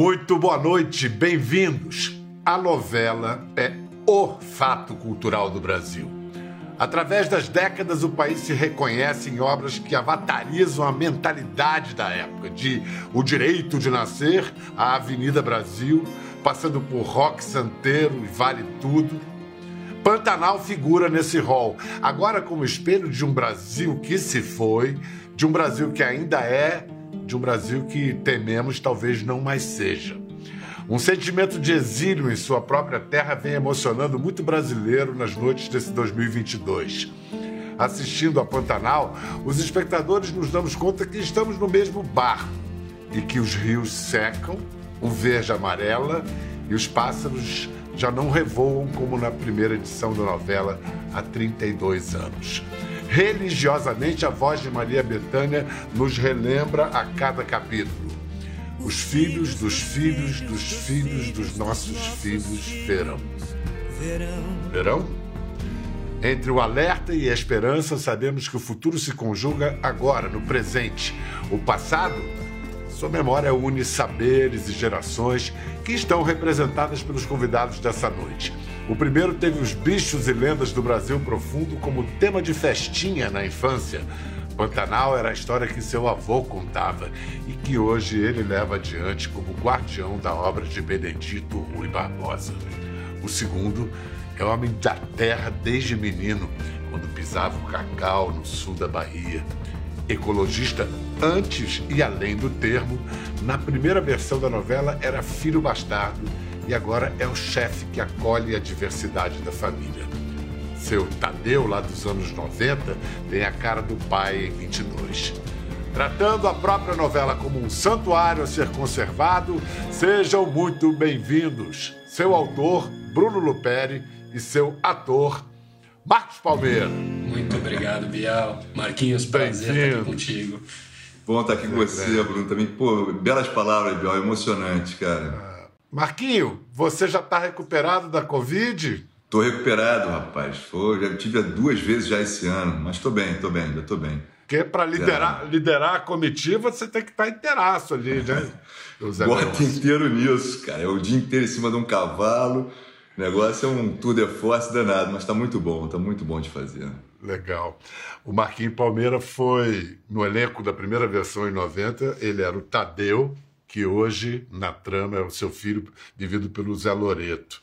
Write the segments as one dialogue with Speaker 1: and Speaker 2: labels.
Speaker 1: Muito boa noite, bem-vindos. A novela é o fato cultural do Brasil. Através das décadas, o país se reconhece em obras que avatarizam a mentalidade da época, de O Direito de Nascer, a Avenida Brasil, passando por Rock Santeiro e Vale Tudo. Pantanal figura nesse rol, agora como espelho de um Brasil que se foi, de um Brasil que ainda é, de um Brasil que tememos talvez não mais seja. Um sentimento de exílio em sua própria terra vem emocionando muito brasileiro nas noites desse 2022. Assistindo a Pantanal, os espectadores nos damos conta que estamos no mesmo bar e que os rios secam, o verde amarela e os pássaros já não revoam como na primeira edição da novela há 32 anos. Religiosamente, a voz de Maria Bethânia nos relembra a cada capítulo os filhos dos filhos dos filhos dos nossos filhos verão. Verão? Entre o alerta e a esperança, sabemos que o futuro se conjuga agora, no presente. O passado, sua memória une saberes e gerações que estão representadas pelos convidados dessa noite. O primeiro teve os bichos e lendas do Brasil profundo como tema de festinha na infância. Pantanal era a história que seu avô contava e que hoje ele leva adiante como guardião da obra de Benedito Rui Barbosa. O segundo é homem da terra desde menino, quando pisava o cacau no sul da Bahia. Ecologista antes e além do termo, na primeira versão da novela era filho bastardo e agora é o chefe que acolhe a diversidade da família. Seu Tadeu, lá dos anos 90, tem a cara do pai em 22. Tratando a própria novela como um santuário a ser conservado, sejam muito bem-vindos. Seu autor, Bruno Luperi, e seu ator, Marcos Palmeira.
Speaker 2: Muito obrigado, Bial. Marquinhos, prazer estar aqui contigo.
Speaker 3: Bom estar aqui com você, Bruno. Também, pô, belas palavras, Bial. Emocionante, cara.
Speaker 1: Marquinho, você já está recuperado da Covid?
Speaker 3: Tô recuperado, rapaz. Foi, já tive duas vezes já esse ano, mas tô bem, tô bem, já tô bem.
Speaker 1: Porque para liderar, liderar a comitiva, você tem que estar tá inteiraço ali, né?
Speaker 3: Bota inteiro nisso, cara. É o dia inteiro em cima de um cavalo. O negócio é um tour de force danado, mas tá muito bom, tá muito bom de fazer.
Speaker 1: Legal. O Marquinhos Palmeira foi no elenco da primeira versão em 90, ele era o Tadeu, que hoje, na trama, é o seu filho, vivido pelo Zé Loreto.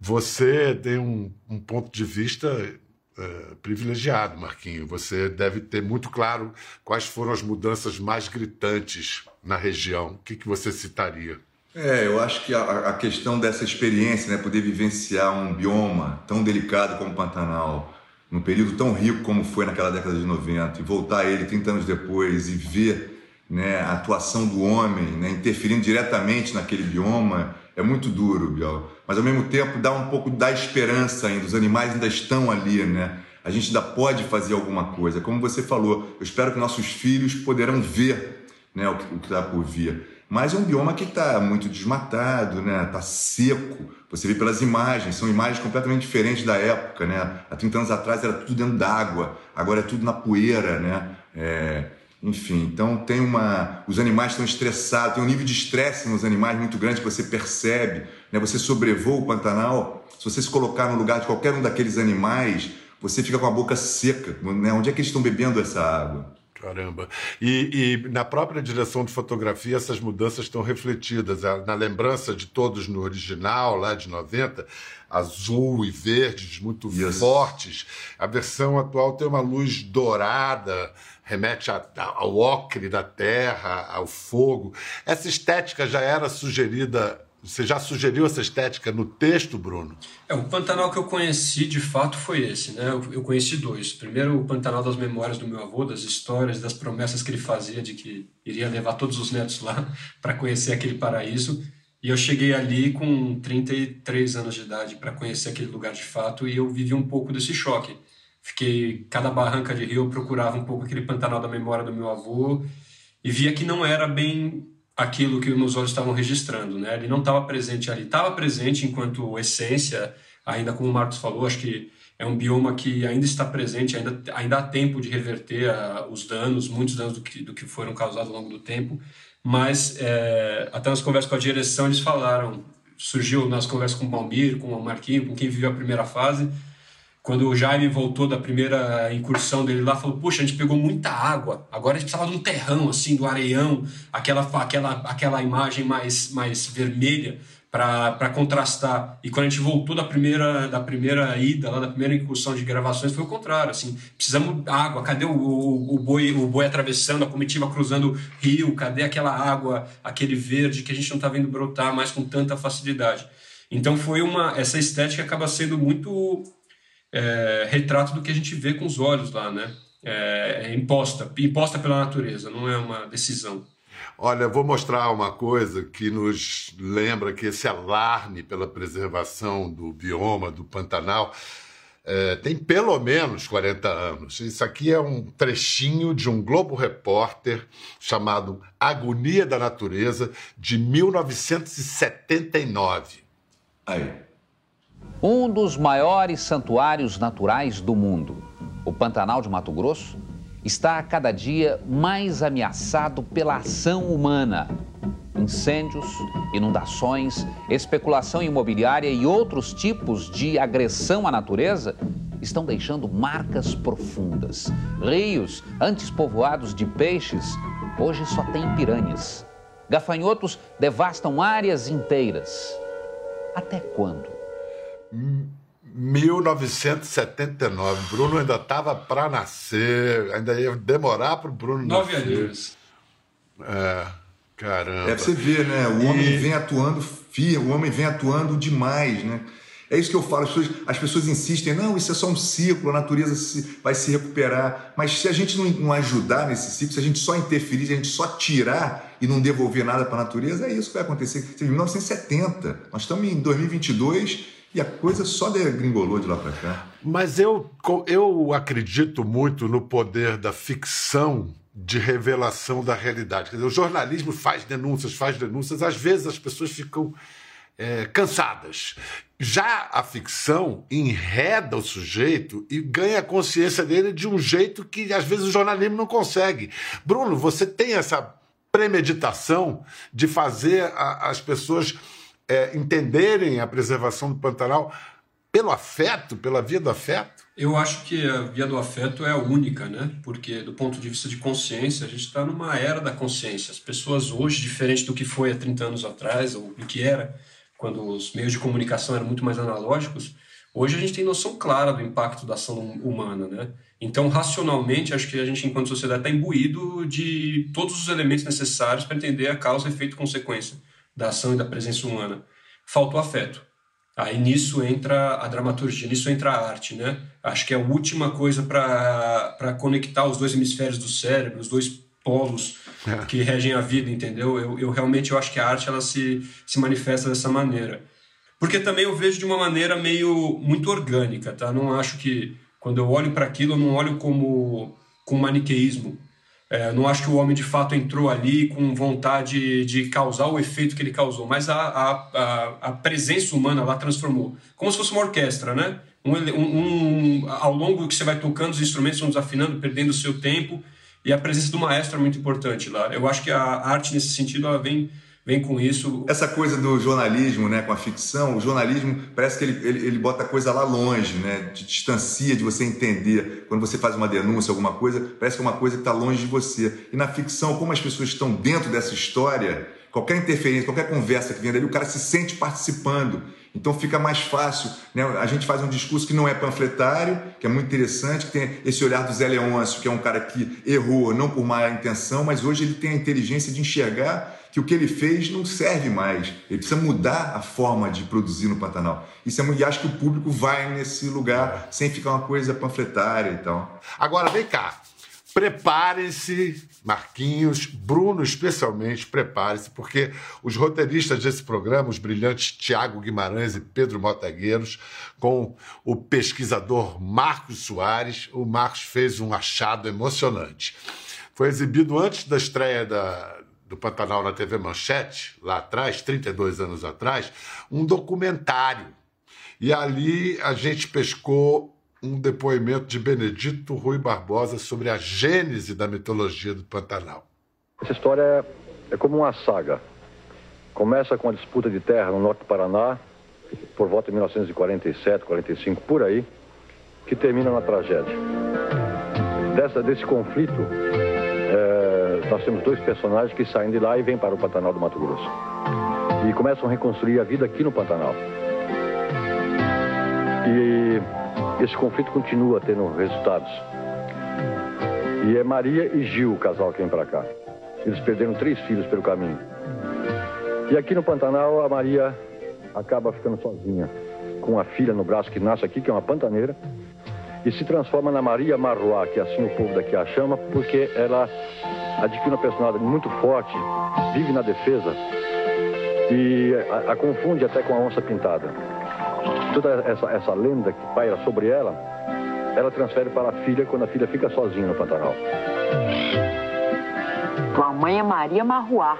Speaker 1: Você tem um, um ponto de vista é, privilegiado, Marquinho. Você deve ter muito claro quais foram as mudanças mais gritantes na região. O que, que você citaria?
Speaker 3: É, eu acho que a, a, questão dessa experiência, né, poder vivenciar um bioma tão delicado como o Pantanal, num período tão rico como foi naquela década de 90, e voltar a ele 30 anos depois e ver né, a atuação do homem né, interferindo diretamente naquele bioma, é muito duro, Biel. Mas ao mesmo tempo dá um pouco da esperança ainda. Os animais ainda estão ali, né? A gente ainda pode fazer alguma coisa. Como você falou, eu espero que nossos filhos poderão ver né, o que está por vir. Mas é um bioma que está muito desmatado, né? Está seco. Você vê pelas imagens, são imagens completamente diferentes da época, né? Há 30 anos atrás era tudo dentro d'água, agora é tudo na poeira, né? É... Enfim, então tem uma. Os animais estão estressados, tem um nível de estresse nos animais muito grande que você percebe. Né? Você sobrevoa o Pantanal, se você se colocar no lugar de qualquer um daqueles animais, você fica com a boca seca. Né? Onde é que eles estão bebendo essa água?
Speaker 1: Caramba. E, e, na própria direção de fotografia, essas mudanças estão refletidas. Na lembrança de todos no original, lá de 90, azul e verdes muito yes. fortes. A versão atual tem uma luz dourada, remete a, ao ocre da terra, ao fogo. Essa estética já era sugerida você já sugeriu essa estética no texto, Bruno?
Speaker 2: É, o Pantanal que eu conheci de fato foi esse, né? Eu, eu conheci dois. Primeiro, o Pantanal das memórias do meu avô, das histórias, das promessas que ele fazia de que iria levar todos os netos lá para conhecer aquele paraíso. E eu cheguei ali com 33 anos de idade para conhecer aquele lugar de fato e eu vivi um pouco desse choque. Fiquei, cada barranca de rio eu procurava um pouco aquele Pantanal da memória do meu avô e via que não era bem aquilo que meus olhos estavam registrando, né? Ele não estava presente ali, estava presente enquanto essência, ainda como o Marcos falou, acho que é um bioma que ainda está presente, ainda, ainda há tempo de reverter a, os danos, muitos danos do que, do que foram causados ao longo do tempo, mas é, até nas conversas com a direção eles falaram, surgiu nas conversas com o Balmir, com o Marquinho, com quem viveu a primeira fase, quando o Jaime voltou da primeira incursão dele lá, falou: Puxa, a gente pegou muita água, agora a gente precisava de um terrão, assim, do areião, aquela, aquela, aquela imagem mais, mais vermelha para contrastar. E quando a gente voltou da primeira, da primeira ida, lá da primeira incursão de gravações, foi o contrário. Assim, precisamos água, cadê o, o, o, boi, o boi atravessando, a comitiva cruzando rio, cadê aquela água, aquele verde que a gente não está vendo brotar mais com tanta facilidade. Então foi uma essa estética acaba sendo muito é, retrato do que a gente vê com os olhos lá, né? É, é imposta, imposta pela natureza, não é uma decisão.
Speaker 1: Olha, vou mostrar uma coisa que nos lembra que esse alarme pela preservação do bioma do Pantanal é, tem pelo menos 40 anos. Isso aqui é um trechinho de um Globo Repórter chamado Agonia da Natureza, de 1979.
Speaker 3: Aí
Speaker 4: um dos maiores santuários naturais do mundo, o Pantanal de Mato Grosso, está a cada dia mais ameaçado pela ação humana. Incêndios, inundações, especulação imobiliária e outros tipos de agressão à natureza estão deixando marcas profundas. Rios, antes povoados de peixes, hoje só tem piranhas. Gafanhotos devastam áreas inteiras. Até quando?
Speaker 1: 1979. Bruno ainda estava para nascer, ainda ia demorar para o Bruno
Speaker 2: Nove nascer. Nove anos.
Speaker 1: É, caramba.
Speaker 3: É pra você ver, né? O homem vem atuando firme, o homem vem atuando demais, né? É isso que eu falo, as pessoas, as pessoas insistem, não, isso é só um ciclo, a natureza se, vai se recuperar. Mas se a gente não, não, ajudar nesse ciclo, se a gente só interferir, se a gente só tirar e não devolver nada para a natureza, é isso que vai acontecer. Em 1970, nós estamos em 2022 e a coisa só degringolou de lá para cá.
Speaker 1: Mas eu, eu acredito muito no poder da ficção de revelação da realidade. Quer dizer, o jornalismo faz denúncias, faz denúncias, às vezes as pessoas ficam é, cansadas. Já a ficção enreda o sujeito e ganha a consciência dele de um jeito que às vezes o jornalismo não consegue. Bruno, você tem essa premeditação de fazer a, as pessoas é, entenderem a preservação do Pantanal pelo afeto, pela via do afeto?
Speaker 2: Eu acho que a via do afeto é a única, né? Porque do ponto de vista de consciência, a gente está numa era da consciência. As pessoas hoje, diferente do que foi há 30 anos atrás, ou do que era, quando os meios de comunicação eram muito mais analógicos, hoje a gente tem noção clara do impacto da ação humana, né? Então, racionalmente, acho que a gente, enquanto sociedade, está imbuído de todos os elementos necessários para entender a causa, efeito e consequência da ação e da presença humana. Falta o afeto. Aí nisso entra a dramaturgia, nisso entra a arte, né? Acho que é a última coisa para conectar os dois hemisférios do cérebro, os dois polos é. que regem a vida, entendeu? Eu, eu realmente eu acho que a arte ela se, se manifesta dessa maneira. Porque também eu vejo de uma maneira meio muito orgânica, tá? Não acho que quando eu olho para aquilo, eu não olho como com maniqueísmo. É, não acho que o homem de fato entrou ali com vontade de causar o efeito que ele causou, mas a, a, a, a presença humana lá transformou. Como se fosse uma orquestra, né? Um, um, um, ao longo que você vai tocando, os instrumentos vão desafinando, perdendo o seu tempo, e a presença do maestro é muito importante lá. Eu acho que a arte, nesse sentido, ela vem vem com isso.
Speaker 3: Essa coisa do jornalismo, né, com a ficção, o jornalismo parece que ele, ele, ele bota a coisa lá longe, né, te distancia de você entender. Quando você faz uma denúncia, alguma coisa, parece que é uma coisa que está longe de você. E na ficção, como as pessoas estão dentro dessa história, qualquer interferência, qualquer conversa que vem dali, o cara se sente participando. Então fica mais fácil. Né? A gente faz um discurso que não é panfletário, que é muito interessante, que tem esse olhar do Zé Leôncio, que é um cara que errou, não por má intenção, mas hoje ele tem a inteligência de enxergar que o que ele fez não serve mais. Ele precisa mudar a forma de produzir no Pantanal. Isso é, e acho que o público vai nesse lugar sem ficar uma coisa panfletária e tal.
Speaker 1: Agora, vem cá. Preparem-se, Marquinhos, Bruno especialmente, prepare-se, porque os roteiristas desse programa, os brilhantes Tiago Guimarães e Pedro Motagueiros, com o pesquisador Marcos Soares, o Marcos fez um achado emocionante. Foi exibido antes da estreia da, do Pantanal na TV Manchete, lá atrás, 32 anos atrás, um documentário. E ali a gente pescou um depoimento de Benedito Rui Barbosa sobre a gênese da mitologia do Pantanal.
Speaker 5: Essa história é como uma saga. Começa com a disputa de terra no norte do Paraná, por volta de 1947, 45, por aí, que termina na tragédia. Dessa, desse conflito, é, nós temos dois personagens que saem de lá e vêm para o Pantanal do Mato Grosso. E começam a reconstruir a vida aqui no Pantanal. E esse conflito continua tendo resultados. E é Maria e Gil, o casal que vem para cá. Eles perderam três filhos pelo caminho. E aqui no Pantanal, a Maria acaba ficando sozinha, com uma filha no braço que nasce aqui, que é uma pantaneira, e se transforma na Maria Marroá, que é assim o povo daqui a chama, porque ela adquire uma personalidade muito forte, vive na defesa e a, a confunde até com a onça pintada. Toda essa, essa lenda que paira sobre ela, ela transfere para a filha quando a filha fica sozinha no Pantanal.
Speaker 6: Tua mãe é Maria Marruá.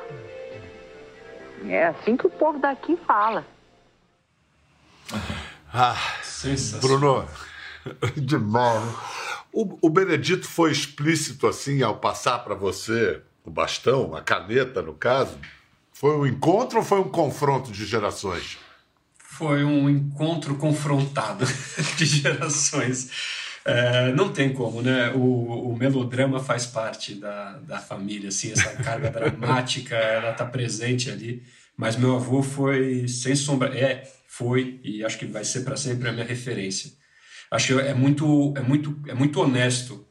Speaker 6: É assim que o povo daqui fala.
Speaker 1: Ah, Bruno, demais. O, o Benedito foi explícito assim ao passar para você o bastão, a caneta no caso? Foi um encontro ou foi um confronto de gerações?
Speaker 2: Foi um encontro confrontado de gerações. É, não tem como, né? O, o, melodrama faz parte da, da família, assim, essa carga dramática, ela está presente ali. Mas meu avô foi, sem sombra, é, foi e acho que vai ser para sempre a minha referência. Acho é muito, é muito, é muito honesto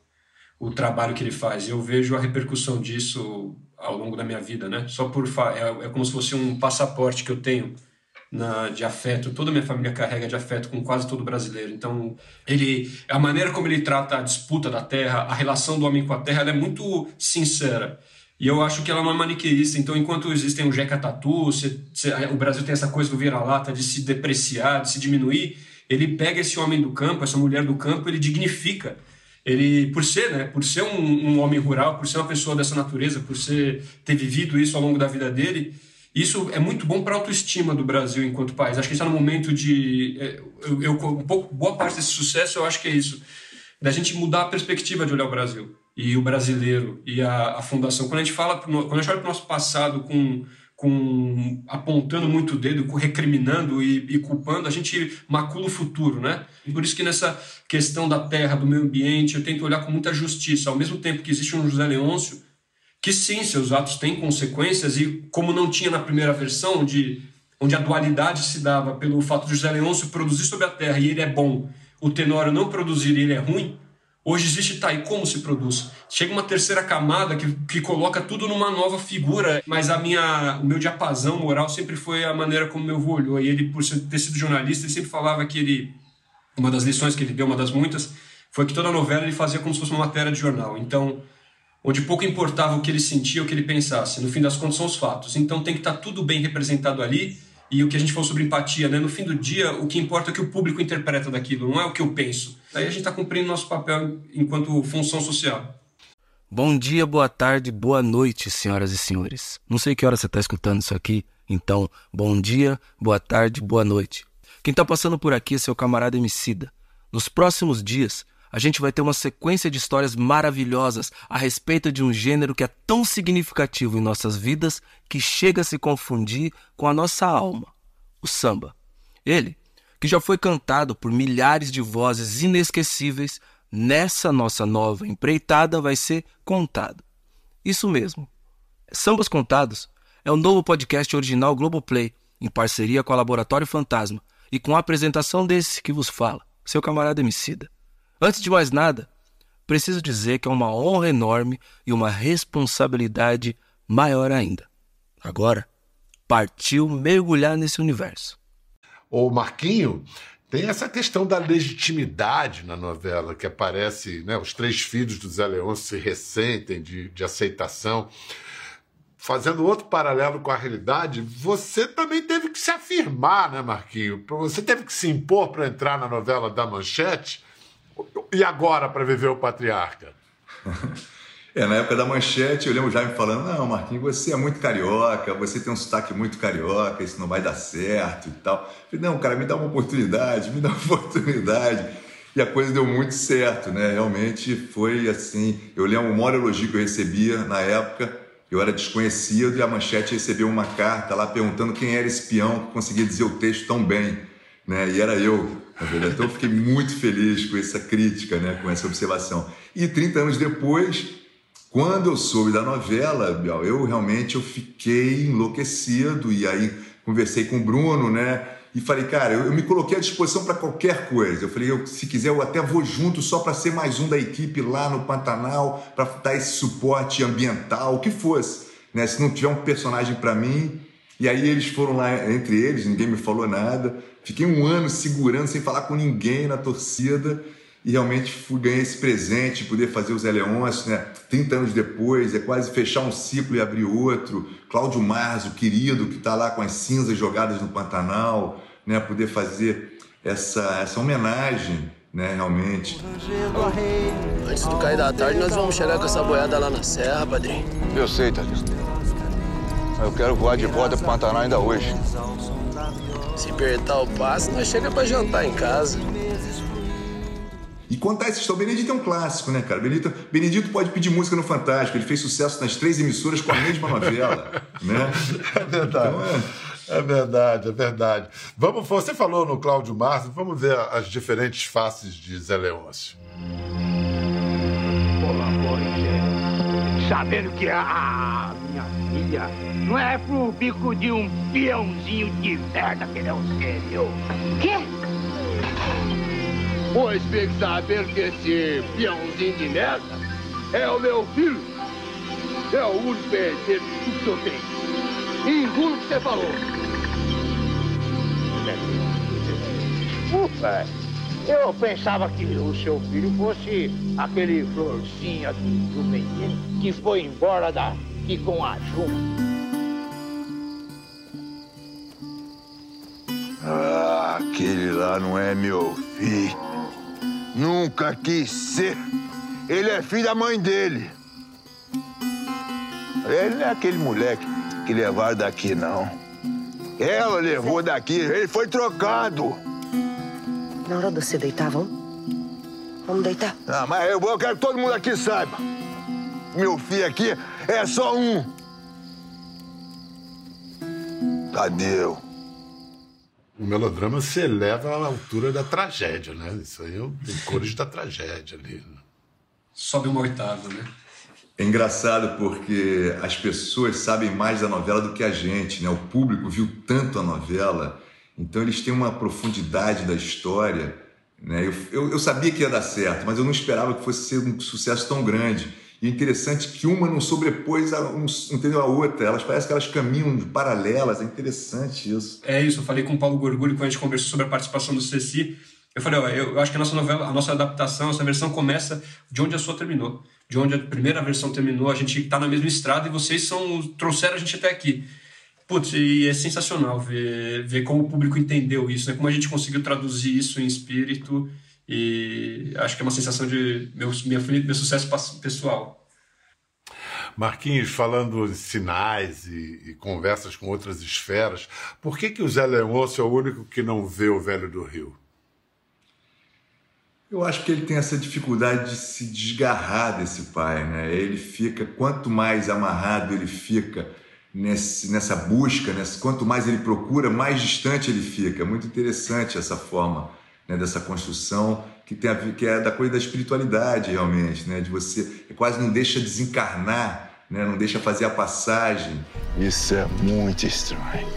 Speaker 2: o trabalho que ele faz. Eu vejo a repercussão disso ao longo da minha vida, né? Só por é, é como se fosse um passaporte que eu tenho na, de afeto. Toda a minha família carrega de afeto com quase todo brasileiro. Então, ele, a maneira como ele trata a disputa da terra, a relação do homem com a terra, ela é muito sincera. E eu acho que ela não é maniqueísta. Então, enquanto existem o Jeca Tatu, o Brasil tem essa coisa do vira-lata de se depreciar, de se diminuir, ele pega esse homem do campo, essa mulher do campo, ele dignifica. Ele, por ser, né, por ser um, um homem rural, por ser uma pessoa dessa natureza, por ser ter vivido isso ao longo da vida dele, isso é muito bom para a autoestima do Brasil enquanto país. Acho que está no momento de. É, eu, eu, um pouco, boa parte desse sucesso eu acho que é isso. Da gente mudar a perspectiva de olhar o Brasil e o brasileiro e a, a fundação. Quando a gente fala, quando a gente olha para o nosso passado com, com apontando muito o dedo, recriminando e, e, culpando, a gente macula o futuro, né? Por isso que nessa questão da terra, do meio ambiente, eu tento olhar com muita justiça. Ao mesmo tempo que existe um José Leôncio que sim, seus atos têm consequências e como não tinha na primeira versão, onde, onde a dualidade se dava pelo fato de José Leôncio produzir sobre a terra e ele é bom, o Tenório não produzir e ele é ruim, hoje existe, tá, e como se produz? Chega uma terceira camada que, que coloca tudo numa nova figura, mas a minha, o meu diapasão moral sempre foi a maneira como meu avô olhou, e ele, por ter sido jornalista, ele sempre falava que ele, uma das lições que ele deu, uma das muitas, foi que toda novela ele fazia como se fosse uma matéria de jornal, então onde pouco importava o que ele sentia, o que ele pensasse. No fim das contas, são os fatos. Então tem que estar tudo bem representado ali. E o que a gente falou sobre empatia, né? No fim do dia, o que importa é o que o público interpreta daquilo, não é o que eu penso. Aí a gente está cumprindo nosso papel enquanto função social.
Speaker 7: Bom dia, boa tarde, boa noite, senhoras e senhores. Não sei que hora você está escutando isso aqui, então, bom dia, boa tarde, boa noite. Quem está passando por aqui é seu camarada Emicida. Nos próximos dias, a gente vai ter uma sequência de histórias maravilhosas a respeito de um gênero que é tão significativo em nossas vidas que chega a se confundir com a nossa alma: o samba. Ele, que já foi cantado por milhares de vozes inesquecíveis, nessa nossa nova empreitada vai ser contado. Isso mesmo. Sambas Contados é o novo podcast original Globoplay, em parceria com a Laboratório Fantasma e com a apresentação desse que vos fala, seu camarada Emicida. Antes de mais nada, preciso dizer que é uma honra enorme e uma responsabilidade maior ainda. Agora, partiu mergulhar nesse universo.
Speaker 1: O Marquinho tem essa questão da legitimidade na novela, que aparece, né, os três filhos do Zé Leão se ressentem de, de aceitação. Fazendo outro paralelo com a realidade, você também teve que se afirmar, né, Marquinho? Você teve que se impor para entrar na novela da Manchete e agora para viver o patriarca?
Speaker 3: É, na época da manchete, eu lembro já me falando: não, Marquinhos, você é muito carioca, você tem um sotaque muito carioca, isso não vai dar certo e tal. Eu falei, não, cara, me dá uma oportunidade, me dá uma oportunidade. E a coisa deu muito certo, né? Realmente foi assim. Eu lembro o maior elogio que eu recebia na época. Eu era desconhecido e a manchete recebeu uma carta lá perguntando quem era esse peão que conseguia dizer o texto tão bem, né? E era eu. Então eu fiquei muito feliz com essa crítica, né? Com essa observação. E 30 anos depois, quando eu soube da novela, eu realmente eu fiquei enlouquecido e aí conversei com o Bruno, né? E falei, cara, eu, eu me coloquei à disposição para qualquer coisa. Eu falei, eu, se quiser, eu até vou junto só para ser mais um da equipe lá no Pantanal, para dar esse suporte ambiental, o que fosse. Né? Se não tiver um personagem para mim. E aí eles foram lá entre eles, ninguém me falou nada. Fiquei um ano segurando, sem falar com ninguém na torcida e realmente fui, ganhei esse presente, poder fazer os Eleões, né? 30 anos depois, é quase fechar um ciclo e abrir outro. Cláudio Marzo, querido, que está lá com as cinzas jogadas no Pantanal, né? Poder fazer essa, essa homenagem, né? Realmente.
Speaker 8: Antes do cair da tarde, nós vamos chegar com essa boiada lá na serra, padrinho.
Speaker 9: Eu sei, Tadeu. Eu quero voar de volta pro Pantanal ainda hoje.
Speaker 8: Se apertar o passe, nós chega para jantar em casa.
Speaker 3: E contar essa história. O Benedito é um clássico, né, cara? Benedito, Benedito pode pedir música no Fantástico. Ele fez sucesso nas três emissoras com a mesma novela, né?
Speaker 1: É verdade. Então, é... é... verdade, é verdade. Vamos, você falou no Cláudio Março, vamos ver as diferentes faces de Zé Leôncio.
Speaker 10: Olá. Sabendo que a minha filha não é pro bico de um peãozinho de merda que não seria.
Speaker 6: Quê?
Speaker 10: Pois fique saber que esse peãozinho de merda é o meu filho. É o único perder que eu tenho. Engulo o que você falou. Ufa, eu pensava que o seu filho fosse aquele florzinha do, do menino que foi embora daqui com a Juma.
Speaker 9: Ah, aquele lá não é meu filho. Nunca quis ser. Ele é filho da mãe dele. Ele não é aquele moleque que levaram daqui, não. Ela levou daqui, ele foi trocado.
Speaker 6: Na hora de você deitar, vamos? Vamos deitar?
Speaker 9: Ah, mas eu, eu quero que todo mundo aqui saiba. Meu filho aqui é só um. Tadeu.
Speaker 1: O melodrama se eleva à altura da tragédia, né? Isso aí tem cores da tragédia ali. Né?
Speaker 2: Sobe uma oitava, né?
Speaker 3: É engraçado porque as pessoas sabem mais da novela do que a gente, né? O público viu tanto a novela, então eles têm uma profundidade da história. Né? Eu, eu, eu sabia que ia dar certo, mas eu não esperava que fosse ser um sucesso tão grande. E é interessante que uma não sobrepôs a, um, entendeu, a outra. Elas parecem que elas caminham paralelas. É interessante isso.
Speaker 2: É isso. Eu falei com o Paulo Gorgulho quando a gente conversou sobre a participação do Ceci. Eu falei, ó, eu acho que a nossa novela, a nossa adaptação, essa versão começa de onde a sua terminou. De onde a primeira versão terminou, a gente está na mesma estrada e vocês são trouxeram a gente até aqui. Putz, e é sensacional ver, ver como o público entendeu isso, né? Como a gente conseguiu traduzir isso em espírito e acho que é uma sensação de meu, minha, meu sucesso pessoal.
Speaker 1: Marquinhos, falando em sinais e, e, conversas com outras esferas, por que, que o Zé Leôncio é o único que não vê o Velho do Rio?
Speaker 3: Eu acho que ele tem essa dificuldade de se desgarrar desse pai, né? Ele fica, quanto mais amarrado ele fica nesse, nessa busca, nesse, quanto mais ele procura, mais distante ele fica. É muito interessante essa forma né, dessa construção que tem a ver, que é da coisa da espiritualidade realmente, né, de você quase não deixa desencarnar, né, não deixa fazer a passagem.
Speaker 9: Isso é muito estranho.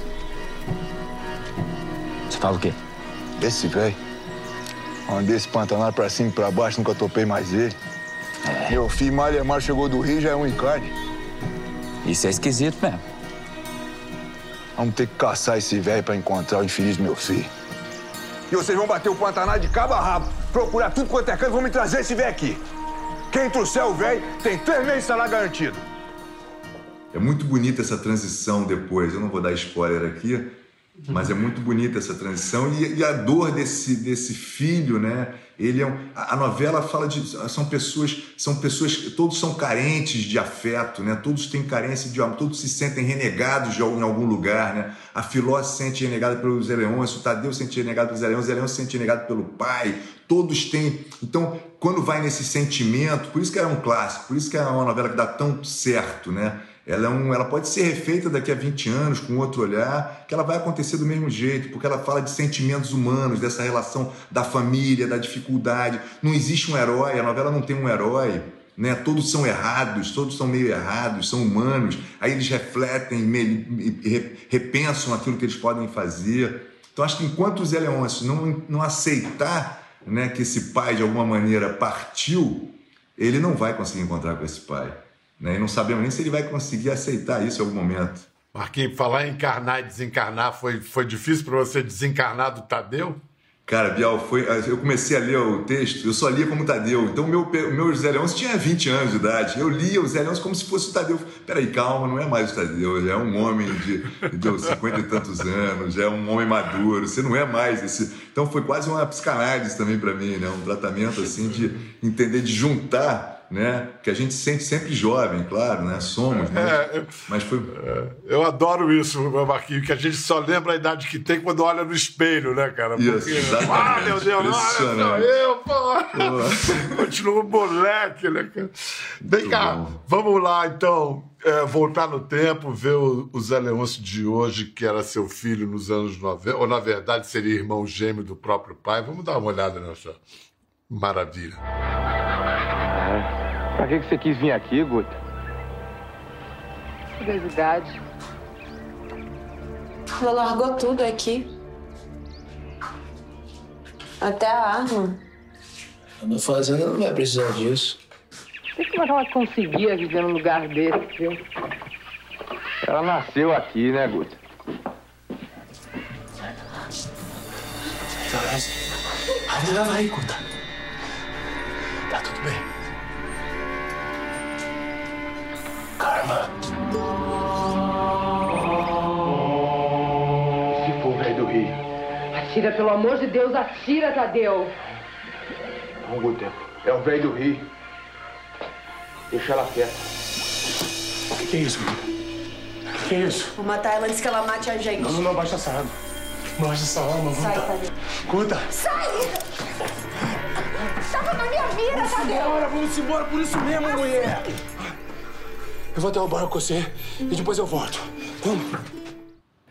Speaker 8: Você fala o quê?
Speaker 9: Esse velho, andei esse Pantanal pra cima e pra baixo, nunca topei mais ele. É. Meu filho Malemar chegou do Rio já é um encarne.
Speaker 8: Isso é esquisito mesmo.
Speaker 9: Vamos ter que caçar esse velho pra encontrar o infeliz do meu filho. E vocês vão bater o Pantanal de cabo a rabo, procurar tudo quanto é canto, vão me trazer esse velho aqui. Quem trouxer o velho tem três meses de salário garantido.
Speaker 3: É muito bonita essa transição depois. Eu não vou dar spoiler aqui, mas é muito bonita essa transição e, e, a dor desse, desse filho, né? Ele é um, a novela fala de são pessoas são pessoas todos são carentes de afeto, né? Todos têm carência de amor, todos se sentem renegados de, em algum lugar, né? A Filó se sente renegada pelos Zé Leôncio, o Tadeu se sente renegado pelos Zé Leôncio, o Zé Leôncio se sente renegado pelo pai. Todos têm. Então, quando vai nesse sentimento, por isso que é um clássico, por isso que é uma novela que dá tão certo, né? Ela, é um, ela pode ser refeita daqui a 20 anos, com outro olhar, que ela vai acontecer do mesmo jeito, porque ela fala de sentimentos humanos, dessa relação da família, da dificuldade. Não existe um herói, a novela não tem um herói, né? Todos são errados, todos são meio errados, são humanos. Aí eles refletem, repensam aquilo que eles podem fazer. Então acho que enquanto o Zé Leôncio não, não aceitar né, que esse pai de alguma maneira partiu, ele não vai conseguir encontrar com esse pai. Né? E não sabemos nem se ele vai conseguir aceitar isso em algum momento.
Speaker 1: Marquinhos, falar em encarnar e desencarnar, foi, foi difícil para você desencarnar do Tadeu?
Speaker 3: Cara, Bial, foi, eu comecei a ler o texto, eu só lia como Tadeu. Então, meu, meu Zé Leôncio tinha 20 anos de idade. Eu lia o Zé Leôncio como se fosse o Tadeu. Peraí, calma, não é mais o Tadeu. Já é um homem de, de 50 e tantos anos, já é um homem maduro. Você não é mais esse. Então, foi quase uma psicanálise também para mim, né? Um tratamento assim de entender, de juntar né? Que a gente se sente sempre jovem, claro, né? Somos, mas, é, mas foi.
Speaker 1: É, eu adoro isso, meu Marquinhos, que a gente só lembra a idade que tem quando olha no espelho, né, cara?
Speaker 3: Porque, isso, exatamente.
Speaker 1: Ah, meu Deus, olha só eu, pô! Continuo moleque, né, cara? Vem Muito cá, bom. vamos lá, então. É, voltar no tempo, ver o, o Zé Leôncio de hoje, que era seu filho nos anos 90, ou na verdade seria irmão gêmeo do próprio pai. Vamos dar uma olhada nessa maravilha.
Speaker 11: Pra que você quis vir aqui, Guta?
Speaker 6: Curiosidade.
Speaker 12: Ela largou tudo aqui. Até a arma.
Speaker 8: A minha fazenda não vai precisar disso.
Speaker 6: Não sei como ela conseguia viver num lugar desse, viu?
Speaker 11: Ela nasceu aqui, né, Guta?
Speaker 8: Vai, vai, Guta.
Speaker 6: Atira, pelo amor de Deus, atira, Tadeu.
Speaker 10: Não, Guter. É o velho do Rio. Deixa ela quieta.
Speaker 8: O que, que é isso, O que, é isso?
Speaker 12: Vou matar ela antes que ela mate a gente.
Speaker 8: Não, não, não, baixa essa arma. Baixa essa arma,
Speaker 12: Sai, Tadeu.
Speaker 8: Guta.
Speaker 12: Sai! Tava na minha vida,
Speaker 8: vamos
Speaker 12: Tadeu!
Speaker 8: Embora, vamos embora, por isso mesmo, mulher! Eu vou até o bar com você e depois eu volto. Vamos.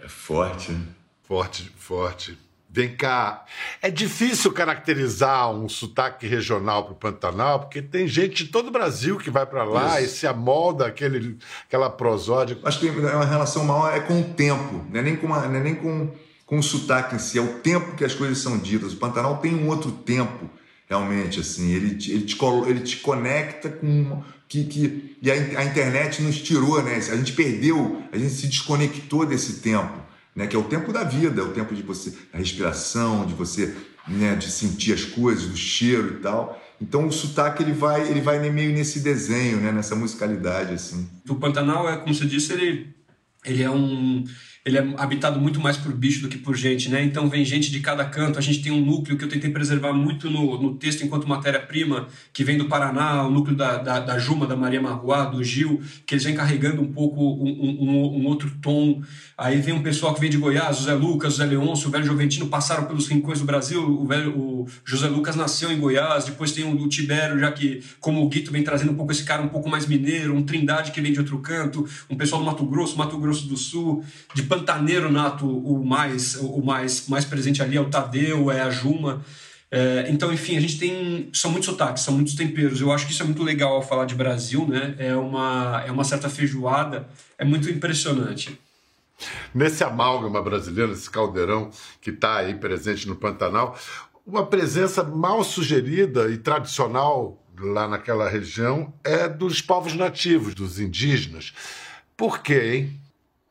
Speaker 3: É forte, né?
Speaker 1: Forte, forte. Vem cá, é difícil caracterizar um sotaque regional para o Pantanal, porque tem gente de todo o Brasil que vai para lá Isso. e se amolda aquele, aquela prosódia.
Speaker 3: Acho que uma relação maior é com o tempo, não é nem com, uma, é nem com, com o sotaque em si, é o tempo que as coisas são ditas. O Pantanal tem um outro tempo, realmente, assim, ele, ele, te, ele te conecta com que, que e a, a, internet nos tirou, né? A gente perdeu, a gente se desconectou desse tempo, né? Que é o tempo da vida, é o tempo de você, a respiração, de você, né? De sentir as coisas, do cheiro e tal. Então o sotaque ele vai, ele vai meio nesse desenho, né? Nessa musicalidade assim.
Speaker 2: O Pantanal é, como você disse, ele, ele é um ele é habitado muito mais por bicho do que por gente, né? Então vem gente de cada canto. A gente tem um núcleo que eu tentei preservar muito no, no texto enquanto matéria-prima, que vem do Paraná, o núcleo da, da, da, Juma, da Maria Marruá, do Gil, que eles vêm carregando um pouco um, um, um, outro tom. Aí vem um pessoal que vem de Goiás, o Zé Lucas, o Zé Leôncio, o velho Joventino passaram pelos rincões do Brasil. O, velho, o José Lucas nasceu em Goiás, depois tem o, o Tibério, já que, como o Guito vem trazendo um pouco esse cara um pouco mais mineiro, um Trindade que vem de outro canto, um pessoal do Mato Grosso, Mato Grosso do Sul, de Pantaneiro Nato, o mais, o mais, mais presente ali é o Tadeu, é a Juma. É, então, enfim, a gente tem. São muitos sotaques, são muitos temperos. Eu acho que isso é muito legal ao falar de Brasil, né? É uma, é uma certa feijoada, é muito impressionante.
Speaker 1: Nesse amálgama brasileiro, esse caldeirão que está aí presente no Pantanal, uma presença mal sugerida e tradicional lá naquela região é dos povos nativos, dos indígenas. Por quê, hein?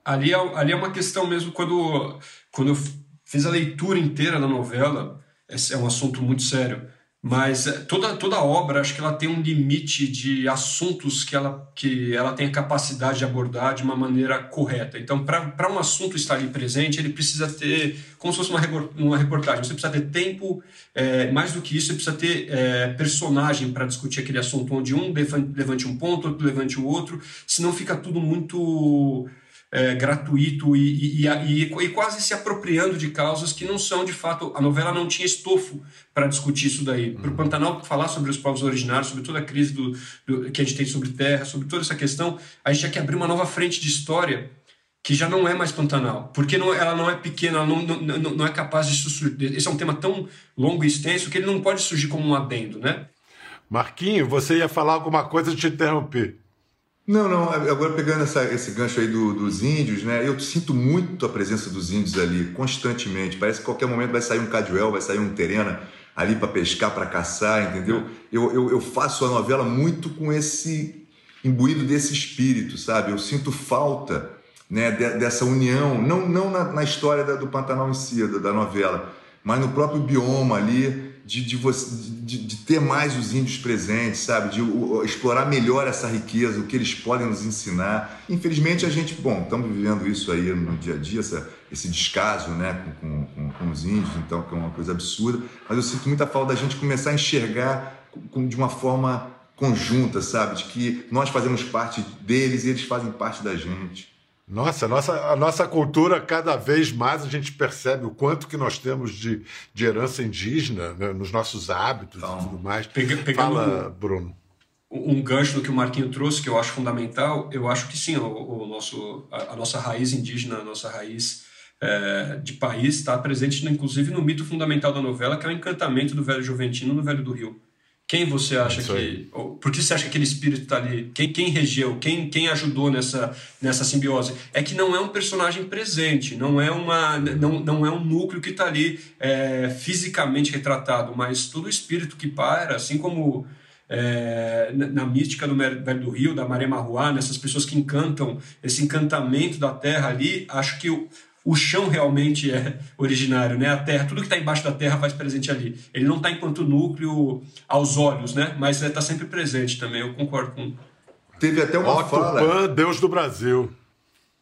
Speaker 2: Ali é, ali é uma questão mesmo quando, quando eu fiz a leitura inteira da novela, é um assunto muito sério. Mas é, toda, toda obra, acho que ela tem um limite de assuntos que ela, que ela tem a capacidade de abordar de uma maneira correta. Então, para um assunto estar ali presente, ele precisa ter, como se fosse uma, uma reportagem, você precisa ter tempo, é, mais do que isso, você precisa ter é, personagem para discutir aquele assunto, onde um levante um ponto, outro levante o outro, senão fica tudo muito é, gratuito e, e, e, e, quase se apropriando de causas que não são de fato. A novela não tinha estofo para discutir isso daí. Para o uhum. Pantanal falar sobre os povos originários, sobre toda a crise do, do, que a gente tem sobre terra, sobre toda essa questão, a gente tinha que abrir uma nova frente de história que já não é mais Pantanal, porque não, ela não é pequena, ela não, não, não é capaz de surgir. Esse é um tema tão longo e extenso que ele não pode surgir como um adendo, né?
Speaker 1: Marquinho, você ia falar alguma coisa de te interromper.
Speaker 3: Não, não. Agora pegando essa, esse gancho aí do, dos índios, né? Eu sinto muito a presença dos índios ali, constantemente. Parece que qualquer momento vai sair um caduel, vai sair um terena ali para pescar, para caçar, entendeu? Eu, eu, eu, faço a novela muito com esse imbuído desse espírito, sabe? Eu sinto falta né, dessa união, não, não na, na história da, do Pantanal em si, da, da novela, mas no próprio bioma ali, de, de, você, de, de, ter mais os índios presentes, sabe? De explorar melhor essa riqueza, o que eles podem nos ensinar. Infelizmente, a gente, bom, estamos vivendo isso aí no dia a dia, essa, esse descaso né, com, com, com, os índios, então, que é uma coisa absurda. Mas eu sinto muita falta da gente começar a enxergar com, de uma forma conjunta, sabe? De que nós fazemos parte deles e eles fazem parte da gente.
Speaker 1: Nossa, a nossa, a nossa cultura, cada vez mais a gente percebe o quanto que nós temos de, de herança indígena né, nos nossos hábitos então, e tudo mais. Pega, Fala, um, Bruno.
Speaker 2: Um gancho do que o Marquinho trouxe, que eu acho fundamental, eu acho que sim, o, o nosso, a, a, nossa raiz indígena, a nossa raiz é, de país está presente, inclusive, no mito fundamental da novela, que é o encantamento do velho Juventino no Velho do Rio. Quem você acha que. Por que você acha que aquele espírito está ali? Quem, quem regeu? Quem, quem ajudou nessa, nessa simbiose? É que não é um personagem presente, não é, uma, não, não é um núcleo que está ali é, fisicamente retratado, mas todo o espírito que para, assim como é, na mística do Velho do Rio, da Maria Marruá, nessas pessoas que encantam, esse encantamento da terra ali, acho que o, o chão realmente é originário, né? A terra, tudo que está embaixo da terra faz presente ali. Ele não está enquanto núcleo aos olhos, né? Mas está sempre presente também. Eu concordo com.
Speaker 3: Teve até uma
Speaker 1: Ó, fala. Tupã, Deus do Brasil.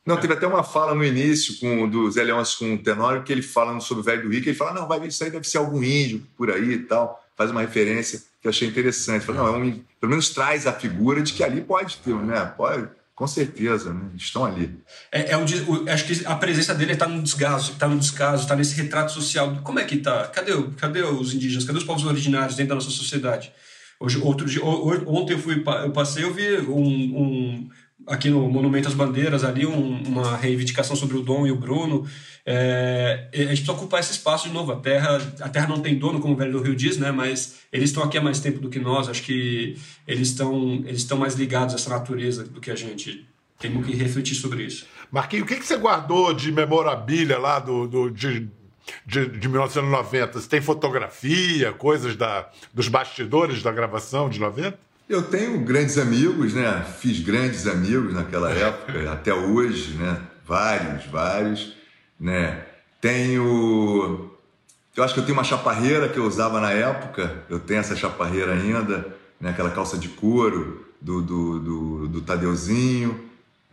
Speaker 3: Não, teve até uma fala no início com do Zé Leôncio com o Tenório que ele falando sobre o velho do Rio, que ele fala, não, vai ver isso aí deve ser algum índio por aí e tal. Faz uma referência que eu achei interessante. Fala, não, é um, pelo menos traz a figura de que ali pode ter, né? Pode com certeza, né? estão ali.
Speaker 2: É, é o, acho que a presença dele está no descaso, está no descaso, está nesse retrato social. Como é que está? Cadê, cadê os indígenas? Cadê os povos originários dentro da nossa sociedade? Hoje, outro dia, ontem eu fui, eu passei, eu vi um, um aqui no Monumento às Bandeiras ali um, uma reivindicação sobre o Dom e o Bruno. É, a gente precisa ocupar esse espaço de novo. A Terra, a terra não tem dono, como o velho do Rio diz, né? Mas eles estão aqui há mais tempo do que nós. Acho que eles estão eles estão mais ligados a essa natureza do que a gente. Temos que refletir sobre isso.
Speaker 1: Marquinhos, o que, que você guardou de memorabilia lá do, do de, de, de 1990? Você tem fotografia, coisas da, dos bastidores da gravação de 90?
Speaker 3: Eu tenho grandes amigos, né? Fiz grandes amigos naquela época, até hoje, né? Vários, vários, né? Tenho. Eu acho que eu tenho uma chaparreira que eu usava na época, eu tenho essa chaparreira ainda, né? aquela calça de couro do, do, do, do Tadeuzinho.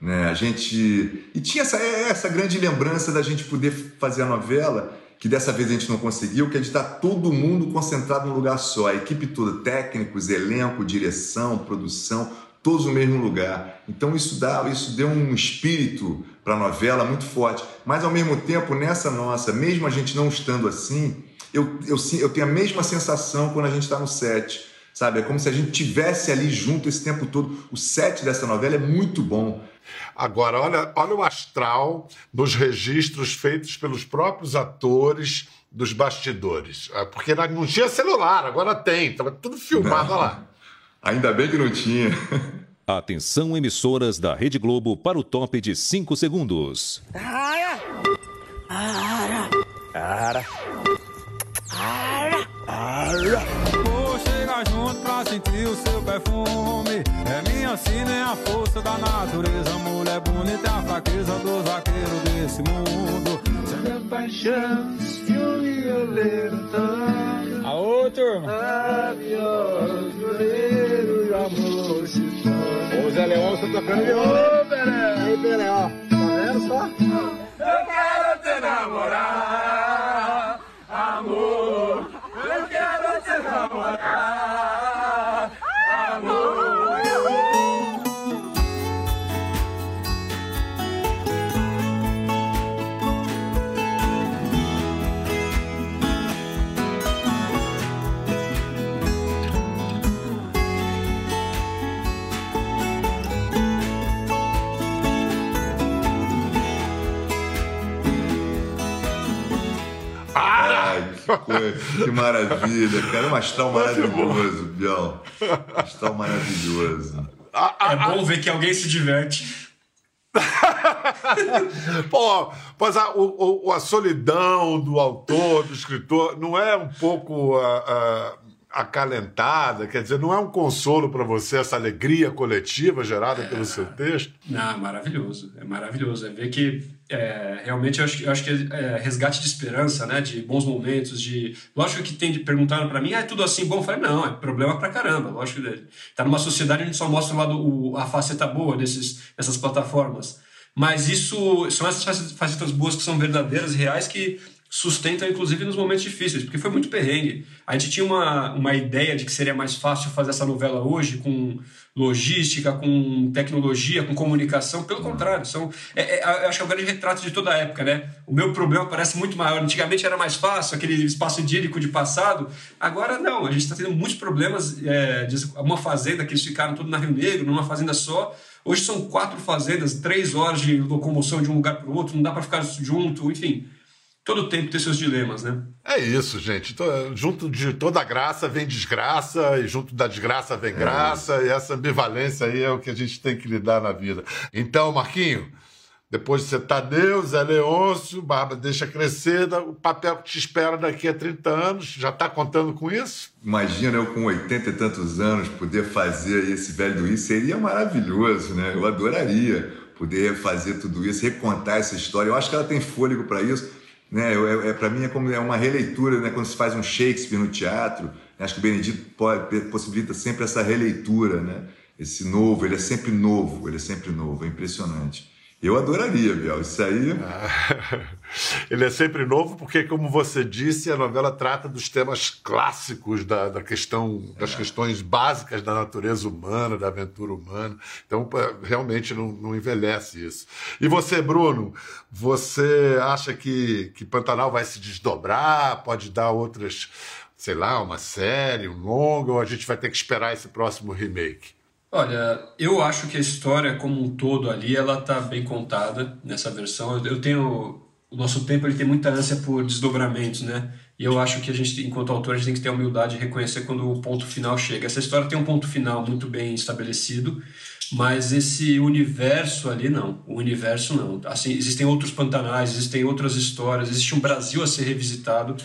Speaker 3: Né? A gente. E tinha essa, essa grande lembrança da gente poder fazer a novela que dessa vez a gente não conseguiu, que é de estar todo mundo concentrado num lugar só, a equipe toda, técnicos, elenco, direção, produção, todos no mesmo lugar. Então isso dá, isso deu um espírito para a novela muito forte. Mas ao mesmo tempo, nessa nossa, mesmo a gente não estando assim, eu, eu, eu tenho a mesma sensação quando a gente está no set. Sabe? É como se a gente tivesse ali junto esse tempo todo. O set dessa novela é muito bom.
Speaker 1: Agora, olha, olha o astral nos registros feitos pelos próprios atores dos bastidores. É, porque não tinha celular, agora tem, estava tudo filmado não. lá.
Speaker 3: Ainda bem que não tinha.
Speaker 13: Atenção, emissoras da Rede Globo, para o top de 5 segundos. Ara! Ara! Ara!
Speaker 14: Ara! Ara! Sentir o seu perfume. É minha sina, é a força da natureza. Mulher bonita é a fraqueza dos vaqueiros desse mundo. Se a paixão, toca. Aô, turma! A viola, violeiro e o amor se toca. Ô, Zé Leão, você tá tocando viola. Ô, Pelé! Aí, Pelé, ó. Tá vendo só? Eu quero
Speaker 3: que maravilha, cara. Um astral maravilhoso, Biel. Astral maravilhoso.
Speaker 2: É bom ver que alguém se diverte.
Speaker 1: Pô, mas a, o, a solidão do autor, do escritor, não é um pouco uh, uh, acalentada? Quer dizer, não é um consolo para você essa alegria coletiva gerada é, pelo seu texto?
Speaker 2: Não, é maravilhoso. É maravilhoso. É ver que é, realmente eu acho, eu acho que é, resgate de esperança, né? De bons momentos, de. Lógico que tem de perguntar para mim, ah, é tudo assim bom? Eu falei, não, é problema pra caramba. Lógico que tá numa sociedade onde só mostra o lado, o, a faceta boa desses, dessas plataformas. Mas isso são essas facetas boas que são verdadeiras reais que sustentam, inclusive, nos momentos difíceis, porque foi muito perrengue. A gente tinha uma, uma ideia de que seria mais fácil fazer essa novela hoje com logística, com tecnologia, com comunicação. Pelo contrário, são, é, é, acho que é o grande retrato de toda a época, né? O meu problema parece muito maior. Antigamente era mais fácil, aquele espaço idílico de passado. Agora não, a gente está tendo muitos problemas. É, de uma fazenda que eles ficaram tudo na Rio Negro, numa fazenda só. Hoje são quatro fazendas, três horas de locomoção de um lugar para o outro, não dá para ficar junto, enfim todo tempo tem seus dilemas, né?
Speaker 1: É isso, gente. Junto de toda graça vem desgraça, e junto da desgraça vem é. graça, e essa ambivalência aí é o que a gente tem que lidar na vida. Então, Marquinho, depois de você tá Deus, é Leôncio, Barba deixa crescer, o papel que te espera daqui a 30 anos, já está contando com isso?
Speaker 3: Imagina eu com 80 e tantos anos poder fazer esse velho isso, seria maravilhoso, né? Eu adoraria poder fazer tudo isso, recontar essa história. Eu acho que ela tem fôlego para isso né? É, é para mim é como é uma releitura, né? quando se faz um Shakespeare no teatro. Acho que o Benedito pode, possibilita sempre essa releitura, né? esse novo, ele é sempre novo, ele é sempre novo, é impressionante. Eu adoraria, Biel, isso aí. Ah,
Speaker 1: ele é sempre novo porque, como você disse, a novela trata dos temas clássicos da, da questão, das é. questões básicas da natureza humana, da aventura humana. Então, realmente não, não envelhece isso. E você, Bruno, você acha que, que Pantanal vai se desdobrar? Pode dar outras, sei lá, uma série, um longa, ou a gente vai ter que esperar esse próximo remake?
Speaker 2: Olha, eu acho que a história como um todo ali, ela tá bem contada nessa versão. Eu tenho o nosso tempo ele tem muita ânsia por desdobramentos, né? E eu acho que a gente, enquanto autor, a gente tem que ter a humildade de reconhecer quando o ponto final chega. Essa história tem um ponto final muito bem estabelecido, mas esse universo ali não. O universo não. Assim, existem outros pantanais, existem outras histórias, existe um Brasil a ser revisitado.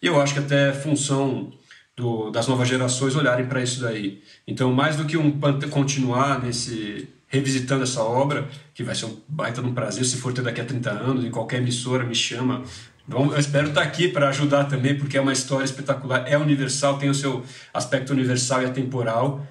Speaker 2: E eu acho que até função do, das novas gerações olharem para isso daí. Então, mais do que um continuar nesse revisitando essa obra, que vai ser um baita um prazer se for ter daqui a 30 anos, em qualquer emissora me chama. Bom, eu espero estar aqui para ajudar também, porque é uma história espetacular, é universal, tem o seu aspecto universal e atemporal.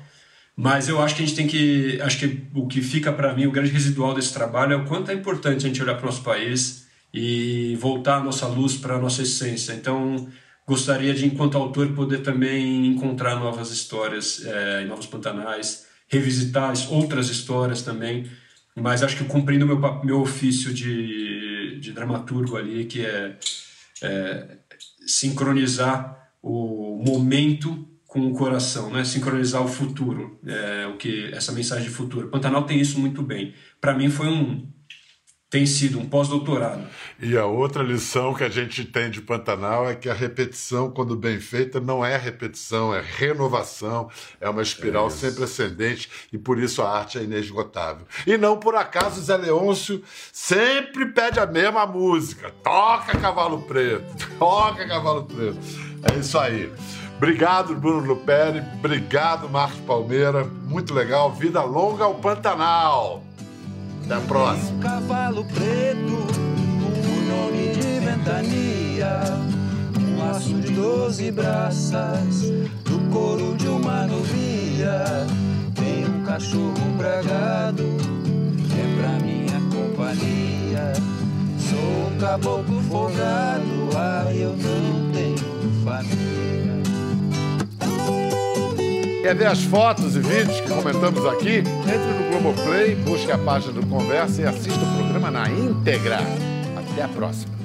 Speaker 2: Mas eu acho que a gente tem que. Acho que o que fica para mim, o grande residual desse trabalho é o quanto é importante a gente olhar para o nosso país e voltar a nossa luz para a nossa essência. Então, gostaria de, enquanto autor, poder também encontrar novas histórias é, novos pantanais, revisitar outras histórias também, mas acho que cumprindo meu, meu ofício de, de dramaturgo ali, que é, é sincronizar o momento com o coração, né? sincronizar o futuro, é, o que essa mensagem de futuro. Pantanal tem isso muito bem. Para mim foi um tem sido um pós-doutorado.
Speaker 1: E a outra lição que a gente tem de Pantanal é que a repetição, quando bem feita, não é repetição, é renovação, é uma espiral é sempre ascendente e por isso a arte é inesgotável. E não por acaso Zé Leôncio sempre pede a mesma música: toca Cavalo Preto, toca Cavalo Preto. É isso aí. Obrigado, Bruno Luperi. Obrigado, Marcos Palmeira. Muito legal. Vida longa ao Pantanal. Até a próxima.
Speaker 15: Um cavalo preto, um nome de ventania, um laço de doze braças, do couro de uma novilha. Tem um cachorro bragado, é pra minha companhia. Sou um caboclo folgado, ah, eu não tenho família.
Speaker 1: Quer ver as fotos e vídeos que comentamos aqui? Entre no Globoplay, busque a página do Conversa e assista o programa na íntegra. Até a próxima.